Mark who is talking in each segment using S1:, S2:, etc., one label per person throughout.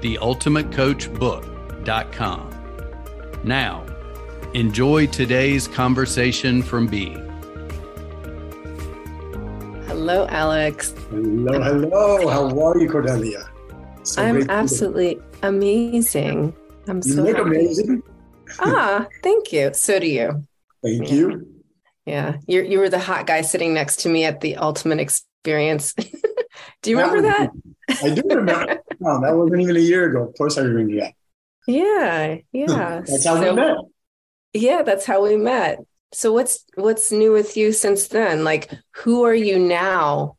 S1: theultimatecoachbook.com. Now, enjoy today's conversation from B.
S2: Hello, Alex.
S3: Hello, hello. How are you, Cordelia?
S2: So I'm absolutely amazing. I'm
S3: you so look happy. amazing.
S2: ah, thank you. So do you.
S3: Thank yeah. you.
S2: Yeah, you you were the hot guy sitting next to me at the Ultimate Experience. do you remember that?
S3: I do remember. no, that wasn't even a year ago. Of course, I remember that.
S2: Yeah, yeah.
S3: that's how so, we met.
S2: Yeah, that's how we met. So what's what's new with you since then? Like, who are you now?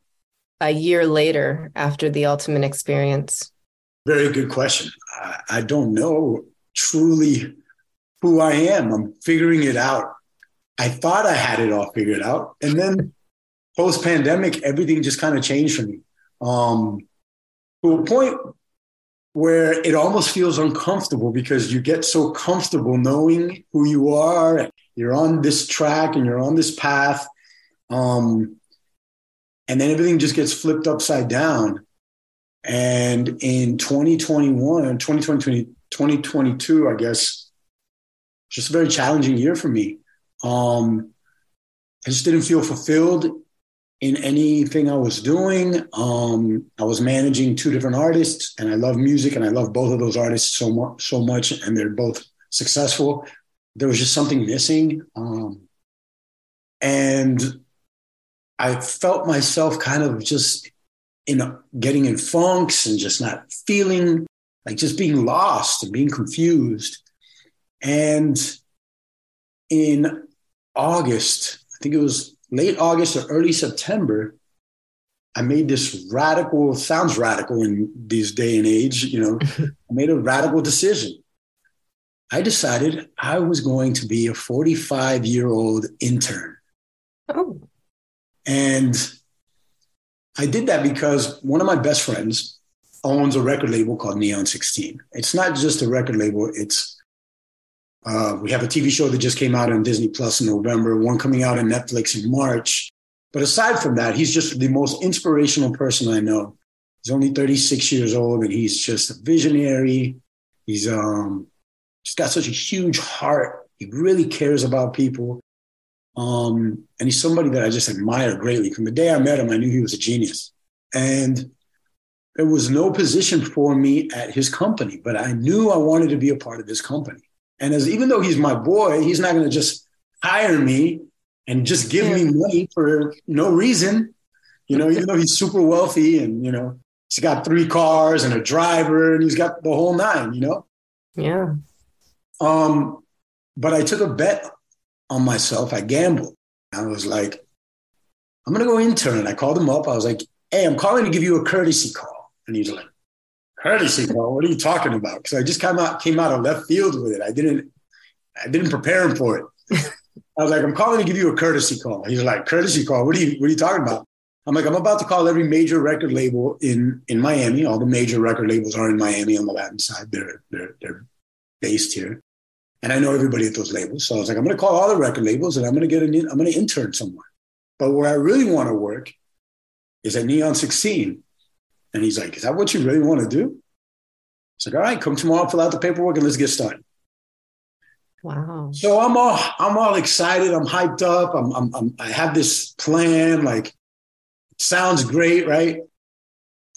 S2: A year later, after the ultimate experience.
S3: Very good question. I, I don't know truly who I am. I'm figuring it out. I thought I had it all figured out, and then post pandemic, everything just kind of changed for me. Um, to a point where it almost feels uncomfortable because you get so comfortable knowing who you are. You're on this track and you're on this path. Um, and then everything just gets flipped upside down. And in 2021, 2020, 2022, I guess, just a very challenging year for me. Um, I just didn't feel fulfilled in anything I was doing. Um, I was managing two different artists, and I love music, and I love both of those artists so much, so much, and they're both successful. There was just something missing, um, and I felt myself kind of just in getting in funks and just not feeling like just being lost and being confused. And in August, I think it was late August or early September, I made this radical, sounds radical in these day and age, you know, I made a radical decision. I decided I was going to be a 45 year old intern. Oh. And I did that because one of my best friends owns a record label called Neon 16. It's not just a record label, it's uh, we have a TV show that just came out on Disney Plus in November, one coming out on Netflix in March. But aside from that, he's just the most inspirational person I know. He's only 36 years old and he's just a visionary. He's um, just got such a huge heart. He really cares about people. Um, and he's somebody that I just admire greatly. From the day I met him, I knew he was a genius. And there was no position for me at his company, but I knew I wanted to be a part of his company. And as even though he's my boy, he's not going to just hire me and just give me money for no reason. You know, even though he's super wealthy and you know he's got three cars and a driver and he's got the whole nine. You know.
S2: Yeah.
S3: Um, but I took a bet on myself. I gambled. I was like, I'm gonna go intern. I called him up. I was like, Hey, I'm calling to give you a courtesy call. And he's like, courtesy call. What are you talking about? Because I just came out came out of left field with it. I didn't I didn't prepare him for it. I was like, I'm calling to give you a courtesy call. He's like, courtesy call. What are you What are you talking about? I'm like, I'm about to call every major record label in in Miami. All the major record labels are in Miami on the Latin side. They're they're they're based here, and I know everybody at those labels. So I was like, I'm going to call all the record labels, and I'm going to get an I'm going to intern somewhere. But where I really want to work is at Neon 16 and he's like, Is that what you really want to do? It's like, all right, come tomorrow, fill out the paperwork, and let's get started.
S2: Wow.
S3: So I'm all I'm all excited. I'm hyped up. I'm, I'm, I'm I have this plan. Like, sounds great, right?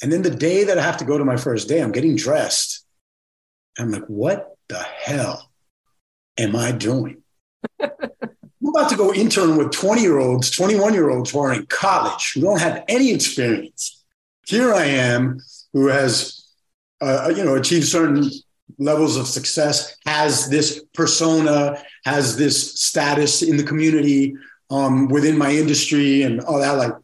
S3: And then the day that I have to go to my first day, I'm getting dressed. I'm like, what the hell am I doing? I'm about to go intern with 20 year olds, 21 year olds who are in college, who don't have any experience here I am, who has, uh, you know, achieved certain levels of success, has this persona, has this status in the community, um, within my industry, and all that. Like,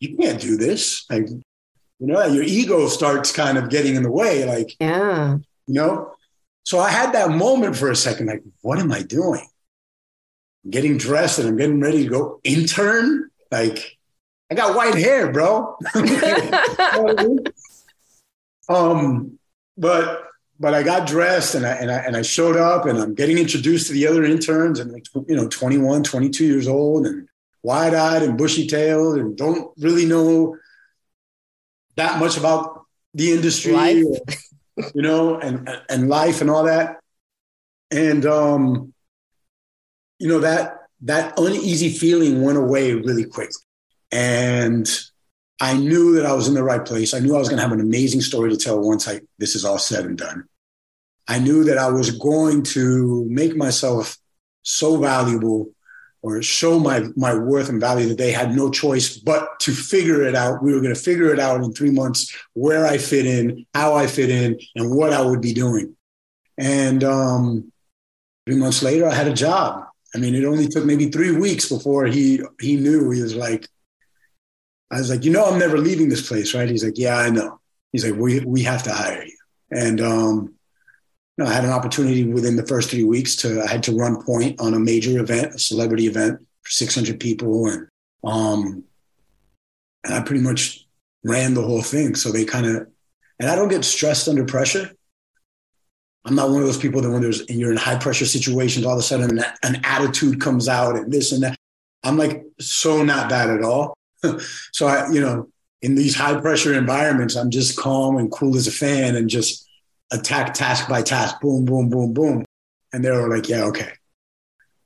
S3: you can't do this. Like, You know, your ego starts kind of getting in the way, like,
S2: yeah,
S3: you know. So I had that moment for a second, like, what am I doing? I'm getting dressed and I'm getting ready to go intern. Like, I got white hair, bro. um, but but I got dressed and I, and I and I showed up and I'm getting introduced to the other interns and like you know 21, 22 years old and wide eyed and bushy tailed and don't really know that much about the industry, or, you know, and and life and all that. And um, you know that that uneasy feeling went away really quick, and I knew that I was in the right place. I knew I was going to have an amazing story to tell once I this is all said and done. I knew that I was going to make myself so valuable or show my my worth and value that they had no choice but to figure it out. We were going to figure it out in three months where I fit in, how I fit in, and what I would be doing. And um, three months later, I had a job. I mean, it only took maybe three weeks before he he knew. He was like, I was like, you know, I'm never leaving this place, right? He's like, yeah, I know. He's like, we we have to hire you. And um, know, I had an opportunity within the first three weeks to I had to run point on a major event, a celebrity event for 600 people, and um, and I pretty much ran the whole thing. So they kind of, and I don't get stressed under pressure. I'm not one of those people that when there's and you're in high pressure situations, all of a sudden an, an attitude comes out and this and that. I'm like so not that at all. so I, you know, in these high pressure environments, I'm just calm and cool as a fan and just attack task by task, boom, boom, boom, boom. And they were like, yeah, okay.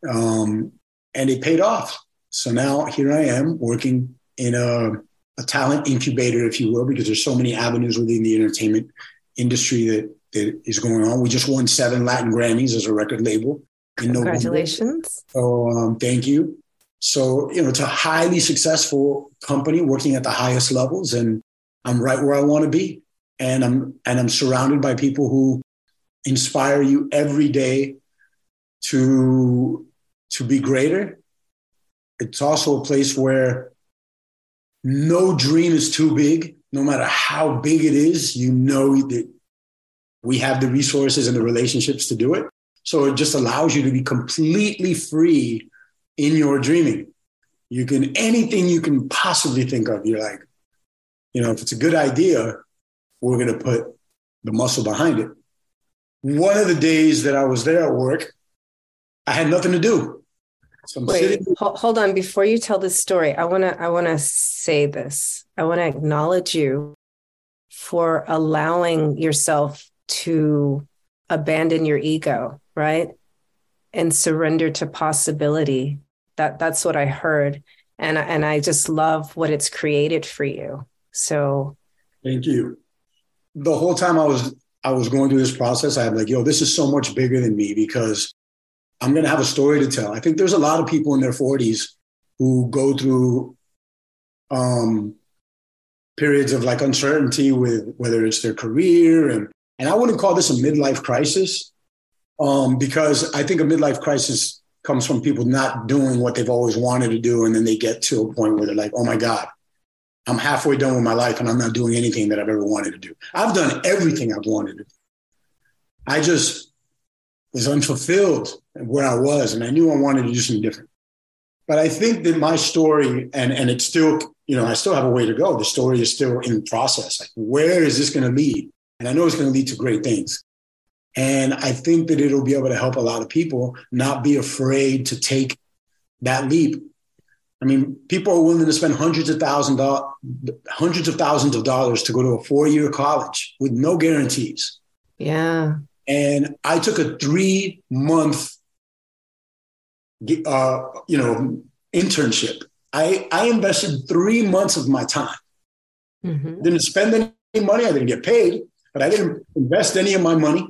S3: Um, and it paid off. So now here I am working in a, a talent incubator, if you will, because there's so many avenues within the entertainment industry that, that is going on. We just won seven Latin Grammys as a record label.
S2: Congratulations.
S3: So um, thank you. So, you know, it's a highly successful company working at the highest levels, and I'm right where I want to be and I'm and I'm surrounded by people who inspire you every day to to be greater. It's also a place where no dream is too big, no matter how big it is, you know that we have the resources and the relationships to do it. So it just allows you to be completely free in your dreaming. You can anything you can possibly think of. You're like, you know, if it's a good idea, we're going to put the muscle behind it. One of the days that I was there at work, I had nothing to do.
S2: So Wait, sitting- hold on. Before you tell this story, I want to I want to say this. I want to acknowledge you for allowing yourself to abandon your ego, right? And surrender to possibility. That that's what I heard. And and I just love what it's created for you. So
S3: Thank you the whole time I was I was going through this process, I'm like, yo, this is so much bigger than me because I'm gonna have a story to tell. I think there's a lot of people in their 40s who go through um, periods of like uncertainty with whether it's their career and and I wouldn't call this a midlife crisis um, because I think a midlife crisis comes from people not doing what they've always wanted to do, and then they get to a point where they're like, oh my god, I'm halfway done with my life and I'm not doing anything that I've ever wanted to do. I've done everything I've wanted to do. I just was unfulfilled where I was and I knew I wanted to do something different. But I think that my story, and, and it's still, you know, I still have a way to go. The story is still in process. Like, where is this going to lead? And I know it's going to lead to great things. And I think that it'll be able to help a lot of people not be afraid to take that leap I mean, people are willing to spend hundreds of thousand dollars, hundreds of thousands of dollars to go to a four-year college with no guarantees.
S2: Yeah.
S3: And I took a three-month, uh, you know, internship. I I invested three months of my time. Mm-hmm. Didn't spend any money. I didn't get paid, but I didn't invest any of my money.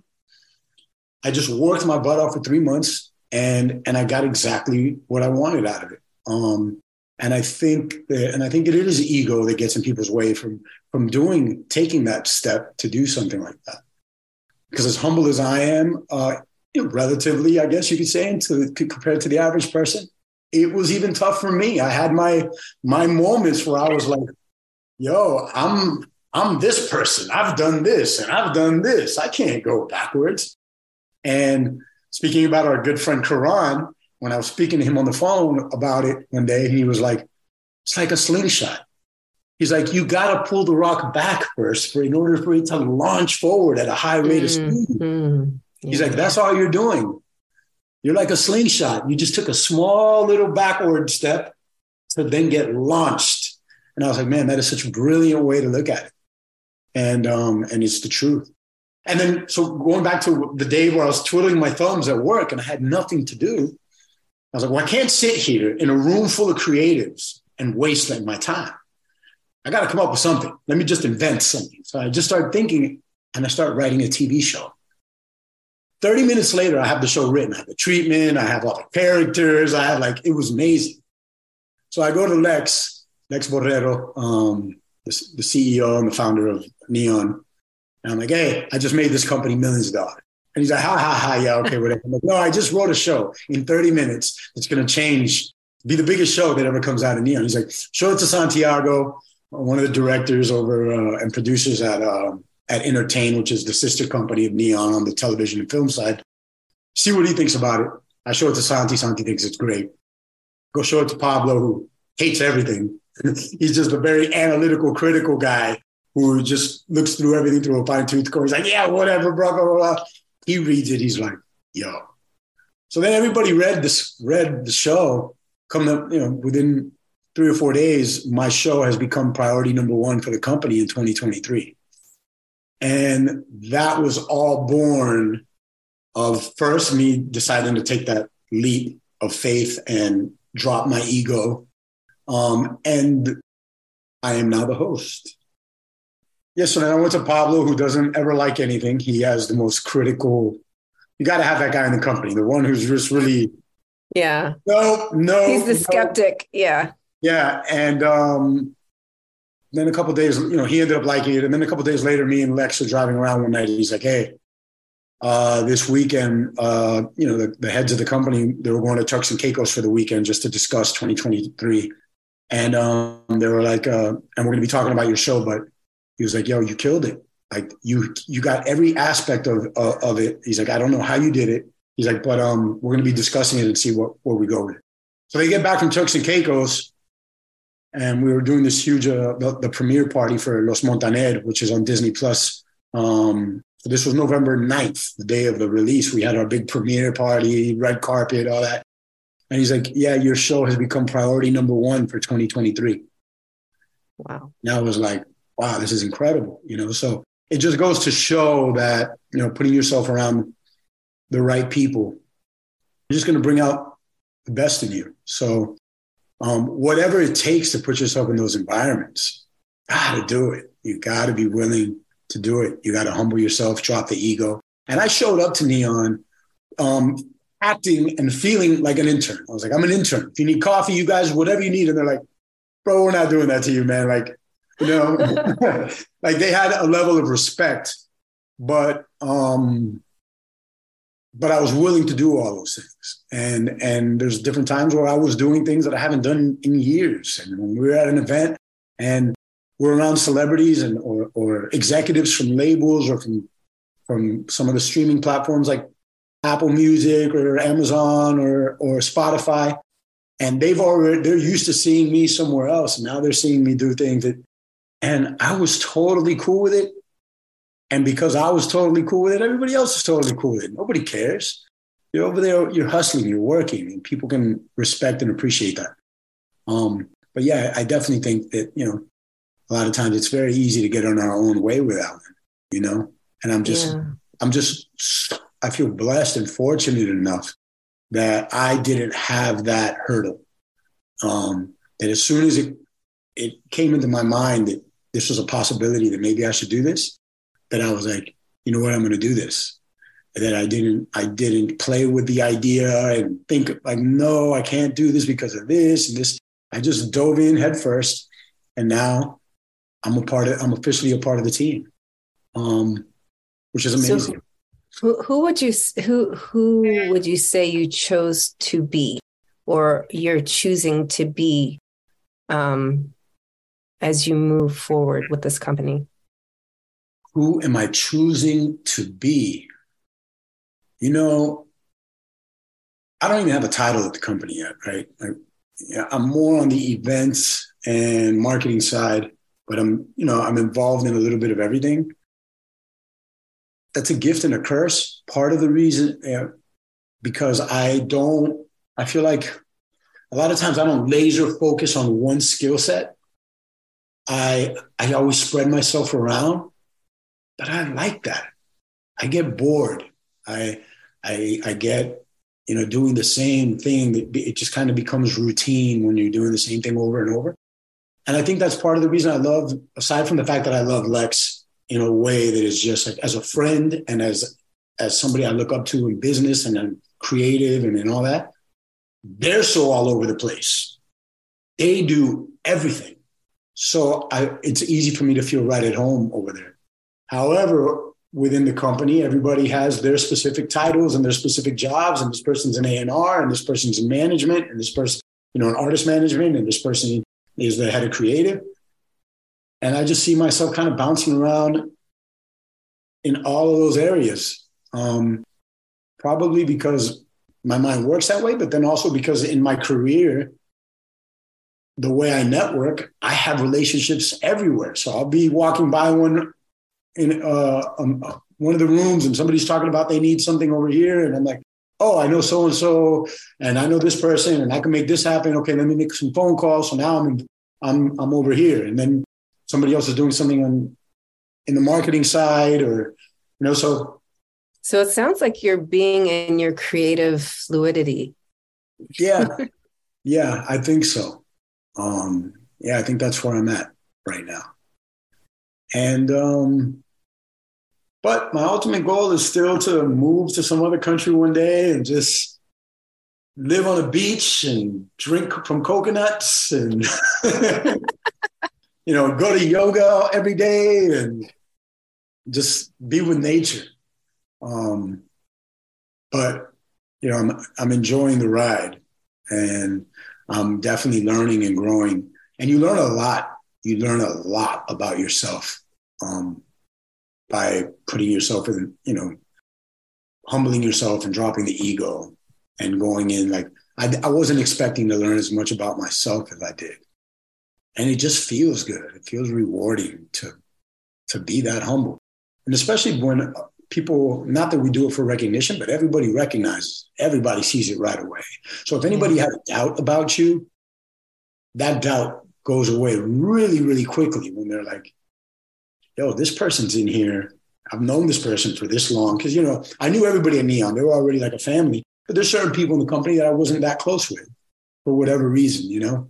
S3: I just worked my butt off for three months, and and I got exactly what I wanted out of it. Um, and I think that, and I think it is ego that gets in people's way from from doing taking that step to do something like that. Because as humble as I am, uh, you know, relatively, I guess you could say, to compared to the average person, it was even tough for me. I had my my moments where I was like, "Yo, I'm I'm this person. I've done this and I've done this. I can't go backwards. And speaking about our good friend Karan, when I was speaking to him on the phone about it one day, he was like, it's like a slingshot. He's like, you got to pull the rock back first for in order for it to launch forward at a high rate of speed. Mm-hmm. Yeah. He's like, that's all you're doing. You're like a slingshot. You just took a small little backward step to then get launched. And I was like, man, that is such a brilliant way to look at it. And um, and it's the truth. And then so going back to the day where I was twiddling my thumbs at work and I had nothing to do, I was like, well, I can't sit here in a room full of creatives and waste like my time. I got to come up with something. Let me just invent something. So I just started thinking and I started writing a TV show. 30 minutes later, I have the show written. I have the treatment, I have all the characters. I have like, it was amazing. So I go to Lex, Lex Borrero, um, the, the CEO and the founder of Neon. And I'm like, hey, I just made this company millions of dollars. And he's like, ha, ha, ha, yeah, okay, whatever. I'm like, no, I just wrote a show in 30 minutes that's going to change, be the biggest show that ever comes out of Neon. He's like, show it to Santiago, one of the directors over uh, and producers at uh, at Entertain, which is the sister company of Neon on the television and film side. See what he thinks about it. I show it to Santi. Santi thinks it's great. Go show it to Pablo, who hates everything. He's just a very analytical, critical guy who just looks through everything through a fine tooth comb. He's like, yeah, whatever, blah, blah, blah. He reads it. He's like, yo. So then everybody read this, read the show. Come, up, you know, within three or four days, my show has become priority number one for the company in 2023. And that was all born of first me deciding to take that leap of faith and drop my ego. Um, and I am now the host. Yes, so then I went to Pablo, who doesn't ever like anything. He has the most critical. You got to have that guy in the company, the one who's just really.
S2: Yeah.
S3: No, no.
S2: He's the no. skeptic. Yeah.
S3: Yeah, and um, then a couple days, you know, he ended up liking it. And then a couple days later, me and Lex are driving around one night. And he's like, "Hey, uh, this weekend, uh, you know, the, the, heads of the company they were going to Turks and Caicos for the weekend just to discuss 2023." And um, they were like, uh, "And we're going to be talking about your show." But he was like, "Yo, you killed it! Like you, you got every aspect of of it." He's like, "I don't know how you did it." He's like, "But um, we're going to be discussing it and see what where we go with it." So they get back from Turks and Caicos and we were doing this huge uh, the, the, premiere party for Los Montaner, which is on Disney Plus. Um, so this was November 9th, the day of the release. We had our big premiere party, red carpet, all that. And he's like, "Yeah, your show has become priority number one for 2023."
S2: Wow.
S3: Now I was like, "Wow, this is incredible!" You know, so it just goes to show that you know, putting yourself around the right people, you're just going to bring out the best in you. So um, whatever it takes to put yourself in those environments, got to do it. You got to be willing to do it. You got to humble yourself, drop the ego. And I showed up to Neon um, acting and feeling like an intern. I was like, I'm an intern. If you need coffee, you guys, whatever you need. And they're like, bro, we're not doing that to you, man. Like, you know, like they had a level of respect, but um, but I was willing to do all those things. And and there's different times where I was doing things that I haven't done in years. And when we were at an event and we're around celebrities and or, or executives from labels or from from some of the streaming platforms like Apple Music or Amazon or or Spotify, and they've already they're used to seeing me somewhere else. And now they're seeing me do things that, and I was totally cool with it. And because I was totally cool with it, everybody else is totally cool with it. Nobody cares. You're over there, you're hustling, you're working, and people can respect and appreciate that. Um, but yeah, I definitely think that, you know, a lot of times it's very easy to get on our own way without it, you know? And I'm just, yeah. I'm just, I feel blessed and fortunate enough that I didn't have that hurdle. Um, that as soon as it, it came into my mind that this was a possibility that maybe I should do this, that I was like, you know what, I'm going to do this. And that I didn't, I didn't play with the idea and think like, no, I can't do this because of this and this. I just dove in headfirst, and now I'm a part of. I'm officially a part of the team, um, which is amazing.
S2: So who, who would you who who would you say you chose to be, or you're choosing to be, um, as you move forward with this company?
S3: who am I choosing to be? You know, I don't even have a title at the company yet, right? I, I'm more on the events and marketing side, but I'm, you know, I'm involved in a little bit of everything. That's a gift and a curse. Part of the reason, because I don't, I feel like a lot of times I don't laser focus on one skill set. I I always spread myself around, but I like that. I get bored. I I I get you know doing the same thing. It just kind of becomes routine when you're doing the same thing over and over. And I think that's part of the reason I love, aside from the fact that I love Lex in a way that is just like as a friend and as as somebody I look up to in business and I'm creative and, and all that they're so all over the place. They do everything. So I, it's easy for me to feel right at home over there. However, within the company, everybody has their specific titles and their specific jobs, and this person's an A&R, and this person's in management, and this person, you know, in artist management, and this person is the head of creative. And I just see myself kind of bouncing around in all of those areas. Um, probably because my mind works that way, but then also because in my career, the way I network, I have relationships everywhere. So I'll be walking by one in uh, um, one of the rooms, and somebody's talking about they need something over here, and I'm like, "Oh, I know so and so, and I know this person, and I can make this happen." Okay, let me make some phone calls. So now I'm I'm I'm over here, and then somebody else is doing something on in the marketing side, or you know, so
S2: so it sounds like you're being in your creative fluidity.
S3: Yeah. yeah, I think so. Um, yeah, I think that's where I'm at right now. And um, but my ultimate goal is still to move to some other country one day and just live on a beach and drink from coconuts and you know go to yoga every day and just be with nature um, but you know, I'm I'm enjoying the ride, and I'm definitely learning and growing. And you learn a lot. You learn a lot about yourself um, by putting yourself in, you know, humbling yourself and dropping the ego and going in. Like I, I wasn't expecting to learn as much about myself as I did, and it just feels good. It feels rewarding to to be that humble, and especially when people, not that we do it for recognition, but everybody recognizes, everybody sees it right away. So if anybody had a doubt about you, that doubt goes away really, really quickly when they're like, yo, this person's in here. I've known this person for this long. Cause, you know, I knew everybody at Neon. They were already like a family, but there's certain people in the company that I wasn't that close with for whatever reason, you know?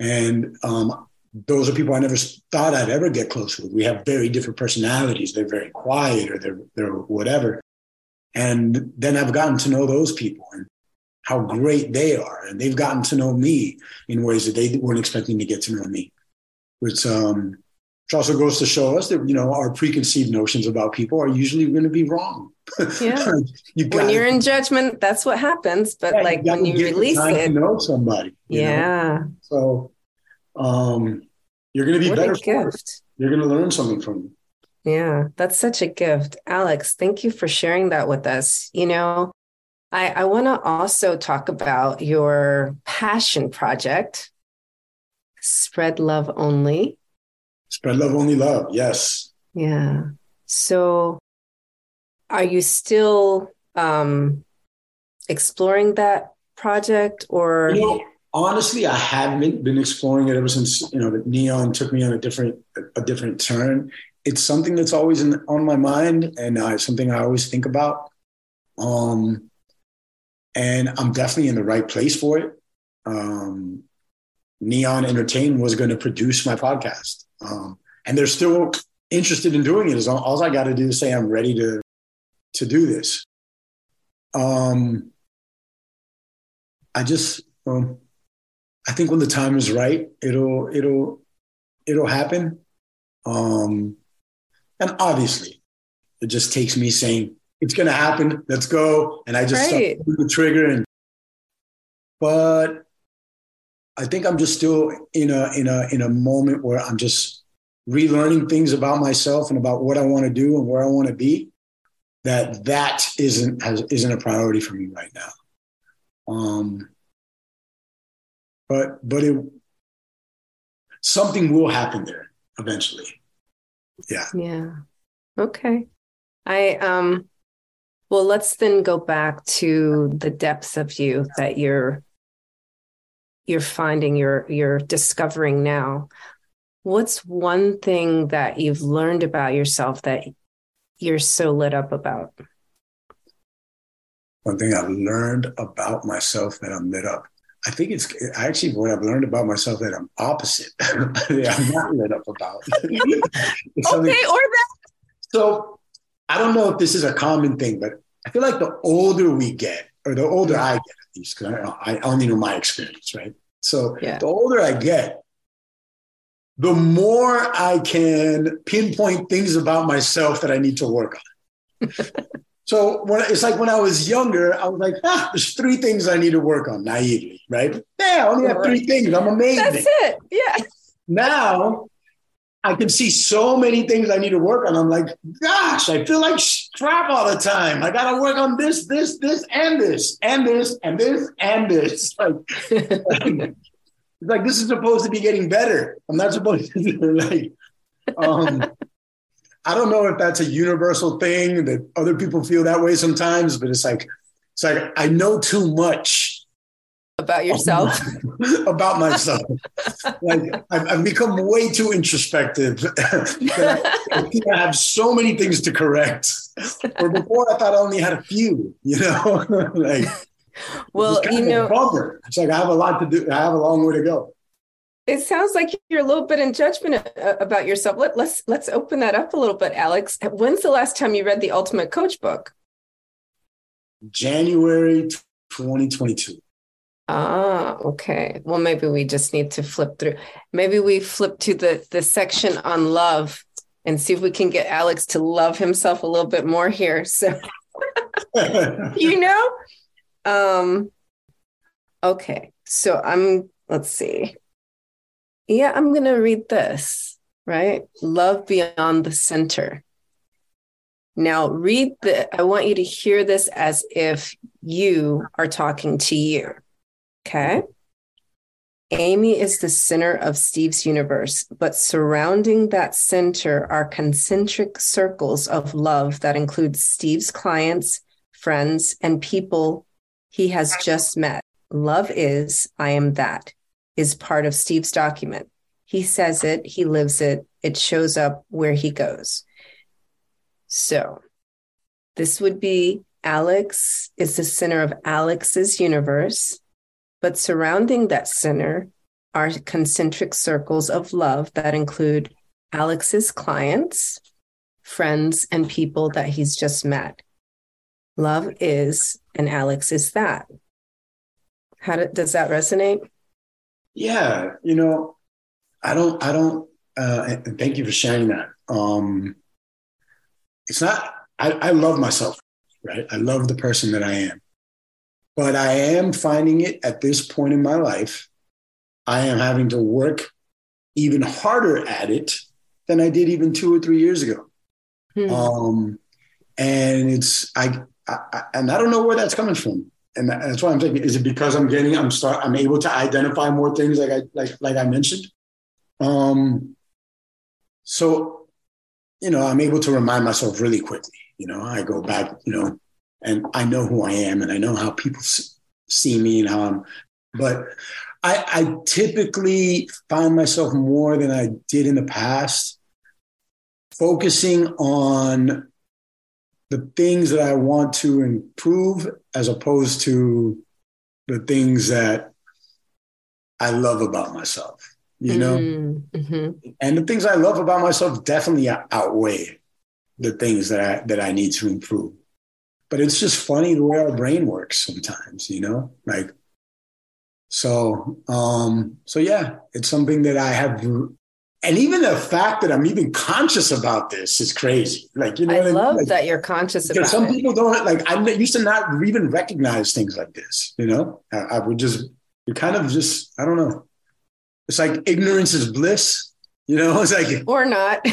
S3: And um, those are people I never thought I'd ever get close with. We have very different personalities. They're very quiet or they're, they're whatever. And then I've gotten to know those people and how great they are. And they've gotten to know me in ways that they weren't expecting to get to know me, which, um, which also goes to show us that, you know, our preconceived notions about people are usually going to be wrong.
S2: Yeah. you when you're in judgment, that's what happens. But yeah, like you when you release it, you
S3: know somebody.
S2: yeah.
S3: Know? So, um, you're going to be what better. gift. You're going to learn something from them.
S2: Yeah, that's such a gift. Alex, thank you for sharing that with us. You know, I, I want to also talk about your passion project, Spread Love Only.
S3: Spread Love Only Love, yes.
S2: Yeah. So are you still um, exploring that project or?
S3: You know, honestly, I haven't been exploring it ever since you know Neon took me on a different a different turn. It's something that's always in, on my mind, and uh, something I always think about. Um, and I'm definitely in the right place for it. Um, Neon Entertainment was going to produce my podcast, um, and they're still interested in doing it. All, all I got to do is say I'm ready to to do this. Um, I just um, I think when the time is right, it'll it'll it'll happen. Um, and obviously, it just takes me saying it's going to happen. Let's go, and I just right. the trigger. And but I think I'm just still in a in a in a moment where I'm just relearning things about myself and about what I want to do and where I want to be, that that isn't has, isn't a priority for me right now. Um, but but it something will happen there eventually. Yeah.
S2: Yeah. Okay. I um well let's then go back to the depths of you that you're you're finding you're you're discovering now. What's one thing that you've learned about yourself that you're so lit up about?
S3: One thing I've learned about myself that I'm lit up. I think it's actually what I've learned about myself that I'm opposite. I'm not lit up about. okay,
S2: or that.
S3: So I don't know if this is a common thing, but I feel like the older we get, or the older I get at least, because I, I only know my experience, right? So yeah. the older I get, the more I can pinpoint things about myself that I need to work on. so when it's like when I was younger, I was like, ah, there's three things I need to work on naively, right? Yeah, I only have three things. I'm amazing.
S2: That's it. Yeah.
S3: Now I can see so many things I need to work on. I'm like, gosh, I feel like crap all the time. I got to work on this, this, this, and this, and this, and this, and this. Like, it's like this is supposed to be getting better. I'm not supposed to like. Um, I don't know if that's a universal thing that other people feel that way sometimes, but it's like it's like I know too much
S2: about yourself.
S3: about myself, like I've, I've, become way too introspective. I, I have so many things to correct. Where before I thought I only had a few. You know, like
S2: well, you know.
S3: It's like I have a lot to do. I have a long way to go.
S2: It sounds like you're a little bit in judgment uh, about yourself. Let, let's let's open that up a little bit, Alex. When's the last time you read the Ultimate Coach book?
S3: January 2022.
S2: Ah, okay. Well, maybe we just need to flip through. Maybe we flip to the the section on love and see if we can get Alex to love himself a little bit more here. So, you know, um, okay, so I'm, let's see. Yeah, I'm going to read this, right? Love beyond the center. Now, read the, I want you to hear this as if you are talking to you. Okay. Amy is the center of Steve's universe, but surrounding that center are concentric circles of love that include Steve's clients, friends, and people he has just met. Love is, I am that, is part of Steve's document. He says it, he lives it, it shows up where he goes. So this would be Alex is the center of Alex's universe, but surrounding that center are concentric circles of love that include Alex's clients, friends, and people that he's just met. Love is and Alex is that. How do, does that resonate?
S3: Yeah, you know, I don't, I don't, uh, and thank you for sharing that. Um, it's not, I, I love myself, right? I love the person that I am. But I am finding it at this point in my life, I am having to work even harder at it than I did even two or three years ago. Hmm. Um, and it's, I, I, and I don't know where that's coming from. And that's why I'm thinking: is it because I'm getting, I'm start, I'm able to identify more things, like I like like I mentioned. Um, so, you know, I'm able to remind myself really quickly. You know, I go back, you know, and I know who I am, and I know how people see me and how I'm. But I, I typically find myself more than I did in the past focusing on the things that I want to improve as opposed to the things that I love about myself, you know? Mm-hmm. mm-hmm. And the things I love about myself definitely outweigh the things that I, that I need to improve. But it's just funny the way our brain works sometimes, you know? Like, so, um, so yeah, it's something that I have and even the fact that I'm even conscious about this is crazy. Like, you know,
S2: I love
S3: like,
S2: that you're conscious about it.
S3: some
S2: it.
S3: people don't like, I used to not even recognize things like this, you know, I, I would just, you kind of just, I don't know. It's like ignorance is bliss. You know, it's like
S2: or not.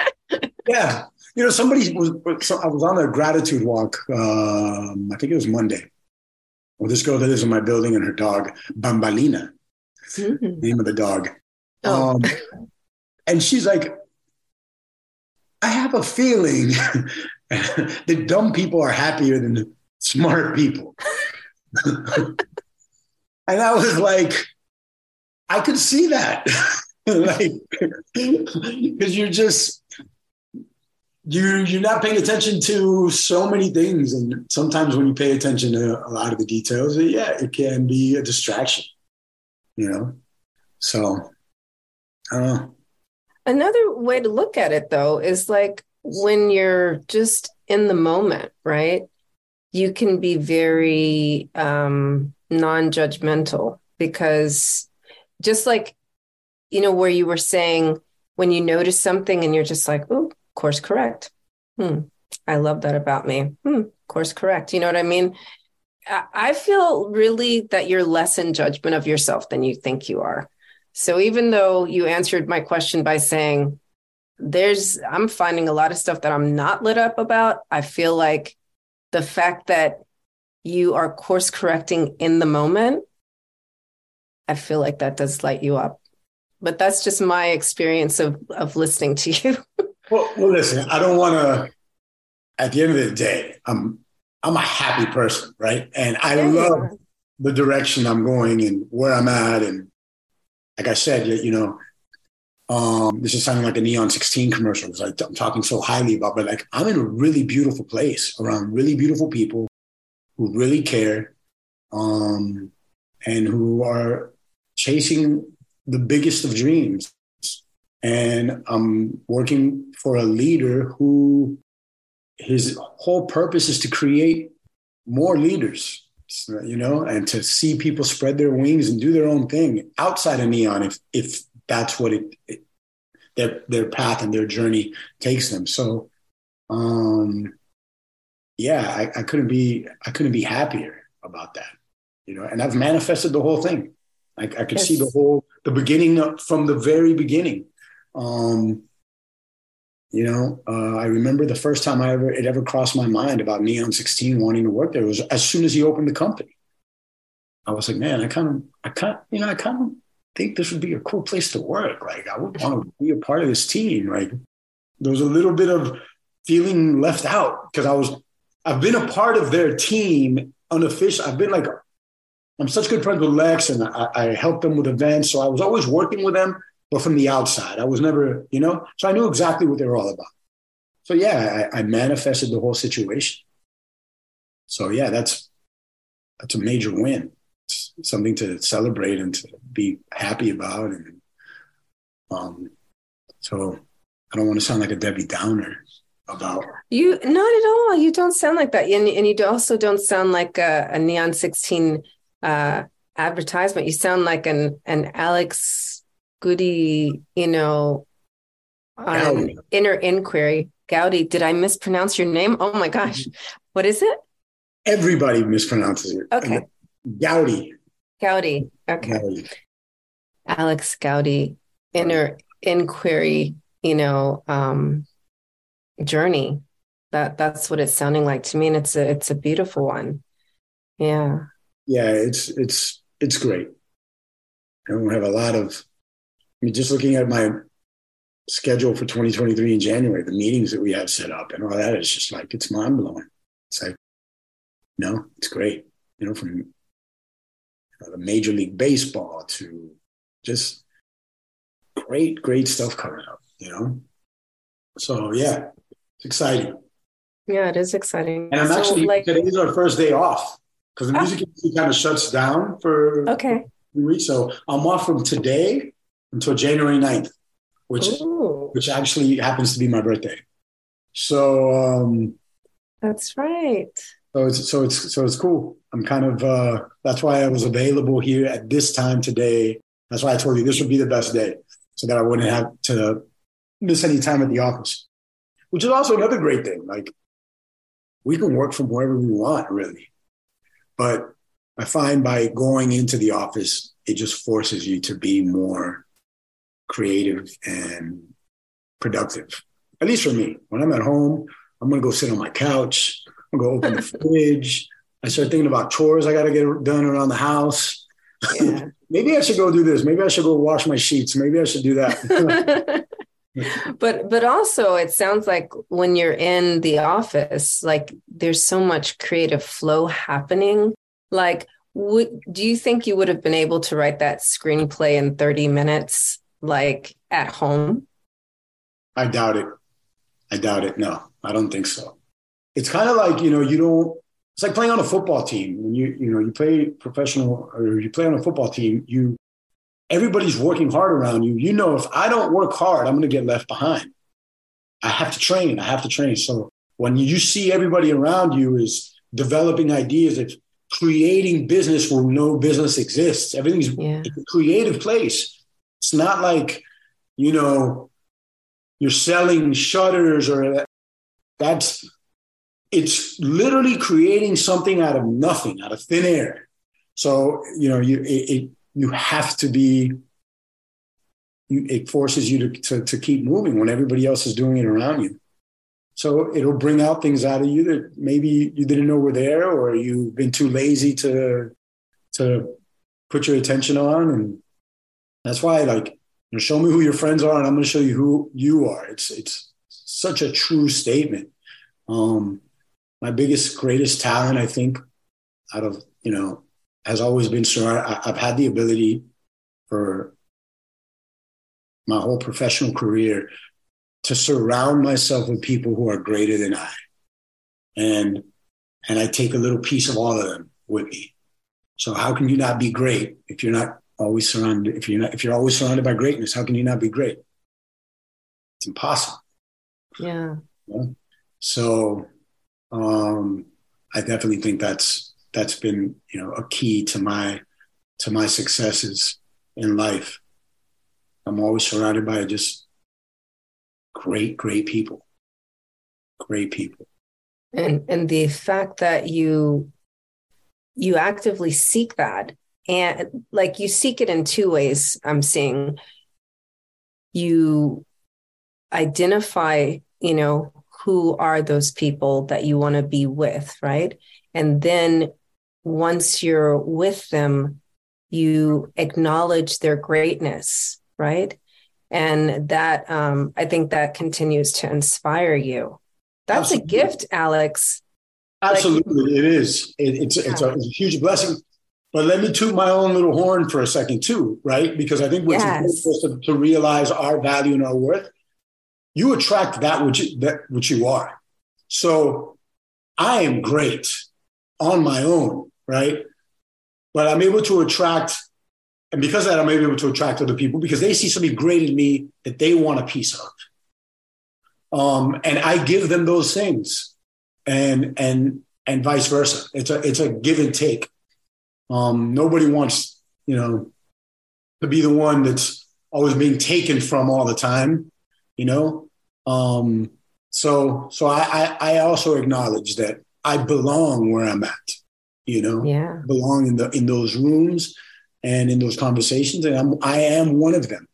S3: yeah, you know, somebody was. I was on a gratitude walk. Um, I think it was Monday. Well, this girl that lives in my building and her dog Bambalina, mm-hmm. name of the dog. Oh. Um, and she's like, I have a feeling that dumb people are happier than smart people. and I was like, I could see that. like, because you're just, you you're not paying attention to so many things and sometimes when you pay attention to a lot of the details yeah it can be a distraction you know so i don't know
S2: Another way to look at it, though, is like when you're just in the moment, right? You can be very um, non judgmental because just like, you know, where you were saying when you notice something and you're just like, oh, course correct. Hmm. I love that about me. Hmm. Course correct. You know what I mean? I feel really that you're less in judgment of yourself than you think you are. So even though you answered my question by saying, there's, I'm finding a lot of stuff that I'm not lit up about, I feel like the fact that you are course correcting in the moment, I feel like that does light you up. But that's just my experience of, of listening to you.
S3: well, well, listen, I don't want to, at the end of the day, I'm, I'm a happy person, right? And I yeah. love the direction I'm going and where I'm at and like I said, you, you know, um, this is sounding like a Neon 16 commercial because I'm talking so highly about, but like I'm in a really beautiful place around really beautiful people who really care um, and who are chasing the biggest of dreams. And I'm working for a leader who his whole purpose is to create more leaders you know, and to see people spread their wings and do their own thing outside of neon, if if that's what it, it their their path and their journey takes them. So, um, yeah, I, I couldn't be I couldn't be happier about that, you know. And I've manifested the whole thing. I, I could yes. see the whole the beginning from the very beginning. Um, you know, uh, I remember the first time I ever it ever crossed my mind about Neon 16 wanting to work there was as soon as he opened the company. I was like, man, I kind of, I kind, you know, I kind of think this would be a cool place to work. Like, I would want to be a part of this team. Like, there was a little bit of feeling left out because I was, I've been a part of their team unofficial. I've been like, I'm such good friends with Lex, and I, I helped them with events, so I was always working with them but from the outside. I was never, you know, so I knew exactly what they were all about. So yeah, I, I manifested the whole situation. So yeah, that's that's a major win. It's something to celebrate and to be happy about. And um, so I don't want to sound like a Debbie Downer about
S2: you. Not at all. You don't sound like that, and and you also don't sound like a, a Neon sixteen uh, advertisement. You sound like an an Alex Goody, you know, on inner inquiry. Goudie, did I mispronounce your name? Oh my gosh. What is it?
S3: Everybody mispronounces it.
S2: Okay.
S3: Goudie.
S2: Goudie. Okay. Goudie. Alex Goudie, inner inquiry, you know, um, journey. That that's what it's sounding like to me. And it's a it's a beautiful one. Yeah.
S3: Yeah, it's it's it's great. And we have a lot of mean, just looking at my schedule for 2023 in January, the meetings that we have set up and all that is just like, it's mind blowing. It's like, no, it's great. You know, from you know, the Major League Baseball to just great, great stuff coming up, you know? So, yeah, it's exciting.
S2: Yeah, it is exciting.
S3: And I'm so, actually, like, today's our first day off because the ah. music oh. kind of shuts down for
S2: okay.
S3: weeks. So I'm off from today until January 9th, which Ooh. which actually happens to be my birthday. So um,
S2: that's right.
S3: So it's so it's so it's cool. I'm kind of uh, that's why I was available here at this time today. That's why I told you this would be the best day, so that I wouldn't have to miss any time at the office. Which is also another great thing. Like we can work from wherever we want, really. But I find by going into the office, it just forces you to be more creative and productive. At least for me. When I'm at home, I'm gonna go sit on my couch. I'm gonna go open the fridge. I start thinking about chores I gotta get done around the house. Yeah. Maybe I should go do this. Maybe I should go wash my sheets. Maybe I should do that.
S2: but but also it sounds like when you're in the office like there's so much creative flow happening like would do you think you would have been able to write that screenplay in 30 minutes like at home
S3: i doubt it i doubt it no i don't think so it's kind of like you know you don't it's like playing on a football team when you you know you play professional or you play on a football team you everybody's working hard around you. You know, if I don't work hard, I'm going to get left behind. I have to train. I have to train. So when you see everybody around you is developing ideas, it's creating business where no business exists. Everything's yeah. a creative place. It's not like, you know, you're selling shutters or that's it's literally creating something out of nothing, out of thin air. So, you know, you it, it you have to be you, it forces you to, to, to keep moving when everybody else is doing it around you so it'll bring out things out of you that maybe you didn't know were there or you've been too lazy to to put your attention on and that's why like you know, show me who your friends are and i'm going to show you who you are it's it's such a true statement um my biggest greatest talent i think out of you know has always been so I, I've had the ability for my whole professional career to surround myself with people who are greater than I. And and I take a little piece of all of them with me. So how can you not be great if you're not always surrounded if you're not if you're always surrounded by greatness, how can you not be great? It's impossible.
S2: Yeah.
S3: yeah? So um I definitely think that's that's been you know a key to my to my successes in life. I'm always surrounded by just great, great people. Great people.
S2: And and the fact that you you actively seek that and like you seek it in two ways I'm seeing you identify, you know, who are those people that you want to be with, right? And then once you're with them, you acknowledge their greatness, right? And that, um, I think that continues to inspire you. That's Absolutely. a gift, Alex.
S3: Absolutely, like, it is. It, it's, yeah. it's, a, it's, a, huge blessing. But let me toot my own little horn for a second, too, right? Because I think what's yes. important to, to realize our value and our worth, you attract that which, that which you are. So I am great on my own right? But I'm able to attract, and because of that, I'm able to attract other people because they see something great in me that they want a piece of. Um, and I give them those things, and and and vice versa. It's a it's a give and take. Um, nobody wants you know to be the one that's always being taken from all the time, you know. Um, so so I, I I also acknowledge that I belong where I'm at you know,
S2: yeah.
S3: belong in the in those rooms and in those conversations. And I'm I am one of them.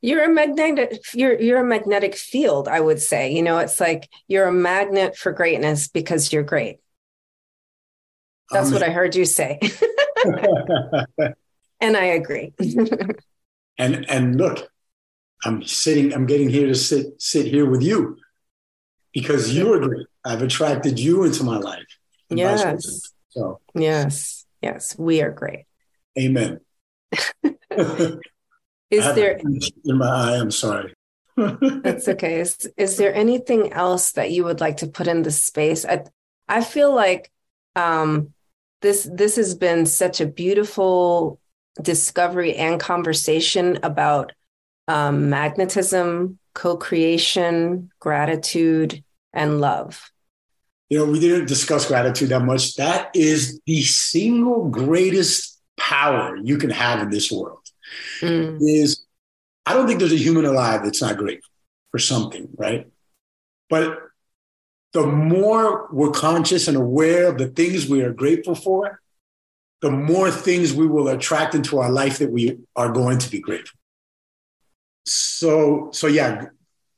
S2: You're a magnetic you're you're a magnetic field, I would say. You know, it's like you're a magnet for greatness because you're great. That's what I heard you say. and I agree.
S3: and and look, I'm sitting, I'm getting here to sit sit here with you because you are great. I've attracted you into my life.
S2: Yes. So yes, yes, we are great.
S3: Amen.
S2: is there
S3: in my eye? I'm sorry.
S2: That's okay. Is, is there anything else that you would like to put in the space? I I feel like um, this this has been such a beautiful discovery and conversation about um, magnetism, co-creation, gratitude, and love
S3: you know, we didn't discuss gratitude that much. That is the single greatest power you can have in this world. Mm. Is I don't think there's a human alive that's not grateful for something, right? But the more we're conscious and aware of the things we are grateful for, the more things we will attract into our life that we are going to be grateful. so so yeah,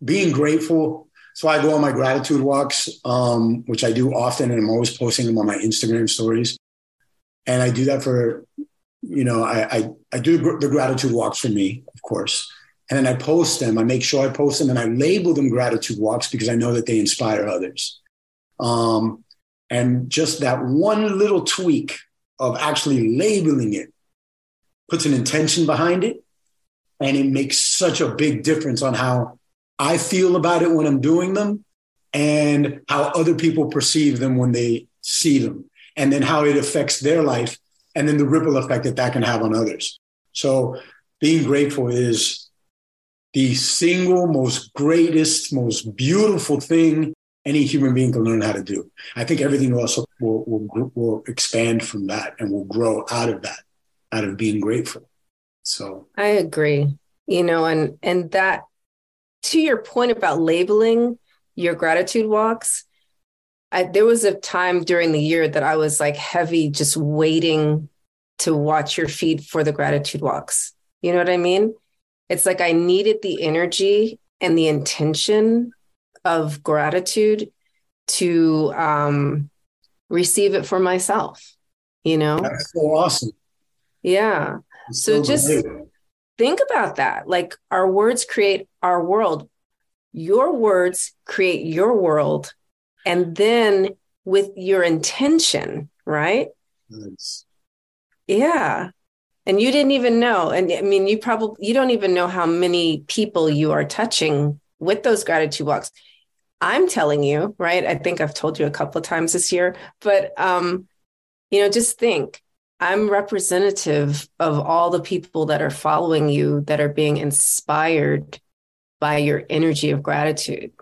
S3: being grateful. So I go on my gratitude walks, um, which I do often, and I'm always posting them on my Instagram stories. And I do that for, you know, I I, I do the gratitude walks for me, of course, and then I post them. I make sure I post them, and I label them gratitude walks because I know that they inspire others. Um, and just that one little tweak of actually labeling it puts an intention behind it. And it makes such a big difference on how I feel about it when I'm doing them and how other people perceive them when they see them, and then how it affects their life, and then the ripple effect that that can have on others. So, being grateful is the single most greatest, most beautiful thing any human being can learn how to do. I think everything else will, will, will expand from that and will grow out of that, out of being grateful. So
S2: I agree. You know, and and that to your point about labeling your gratitude walks, I, there was a time during the year that I was like heavy, just waiting to watch your feed for the gratitude walks. You know what I mean? It's like I needed the energy and the intention of gratitude to um, receive it for myself. You know,
S3: that's so awesome.
S2: Yeah. So, so, just think about that. Like our words create our world. Your words create your world. And then with your intention, right? Nice. Yeah. And you didn't even know. And I mean, you probably, you don't even know how many people you are touching with those gratitude walks. I'm telling you, right? I think I've told you a couple of times this year, but um, you know, just think I'm representative of all the people that are following you that are being inspired by your energy of gratitude.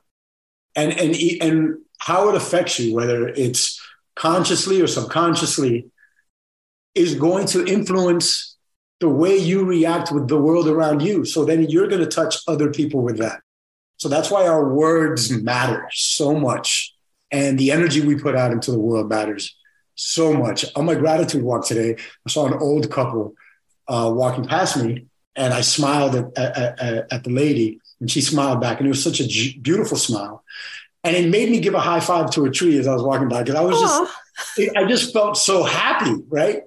S3: And and and how it affects you, whether it's consciously or subconsciously, is going to influence the way you react with the world around you. So then you're going to touch other people with that. So that's why our words matter so much. And the energy we put out into the world matters so much. On my gratitude walk today, I saw an old couple uh, walking past me, and I smiled at, at, at, at, the lady, and she smiled back, and it was such a g- beautiful smile. And it made me give a high five to a tree as I was walking by because I was Aww. just, I just felt so happy, right?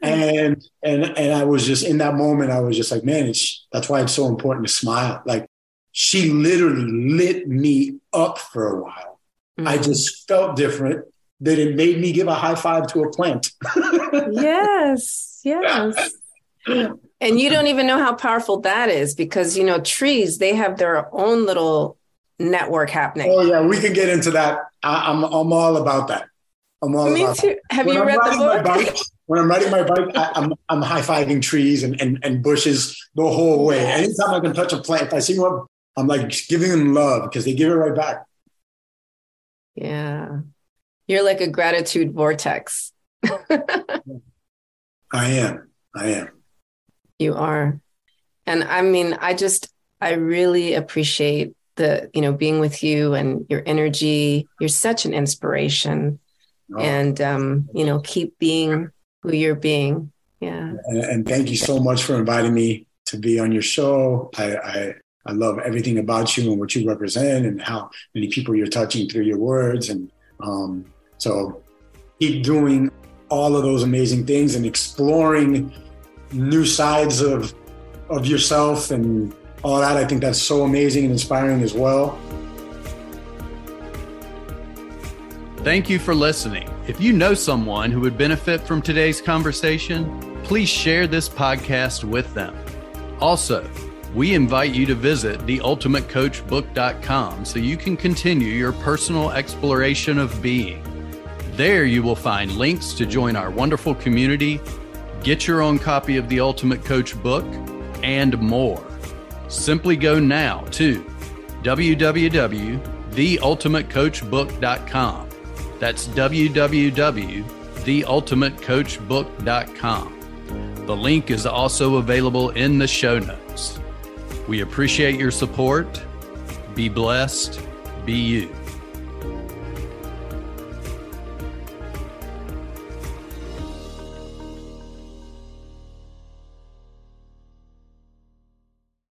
S3: And and and I was just in that moment, I was just like, man, it's that's why it's so important to smile. Like she literally lit me up for a while. Mm-hmm. I just felt different that it made me give a high five to a plant.
S2: yes, yes. and you don't even know how powerful that is because you know trees they have their own little network happening.
S3: Oh yeah, we can get into that. I, am I'm, I'm all about that. I'm all
S2: Me
S3: about
S2: too. That. Have when you I'm read the book?
S3: Bike, when I'm riding my bike, I, am I'm, I'm high fiving trees and, and, and bushes the whole way. Anytime I can touch a plant, if I see one I'm like giving them love because they give it right back.
S2: Yeah. You're like a gratitude vortex.
S3: I am. I am.
S2: You are. And I mean, I just, I really appreciate the, you know, being with you and your energy. You're such an inspiration. Oh. And, um, you know, keep being who you're being. Yeah.
S3: And, and, thank you so much for inviting me to be on your show. I, I I love everything about you and what you represent and how many people you're touching through your words. And um, so keep doing all of those amazing things and exploring new sides of, of yourself and all that. I think that's so amazing and inspiring as well.
S1: Thank you for listening. If you know someone who would benefit from today's conversation, please share this podcast with them. Also, we invite you to visit theultimatecoachbook.com so you can continue your personal exploration of being. There you will find links to join our wonderful community, get your own copy of the Ultimate Coach book, and more. Simply go now to www.theultimatecoachbook.com. That's www.theultimatecoachbook.com. The link is also available in the show notes. We appreciate your support. Be blessed. Be you.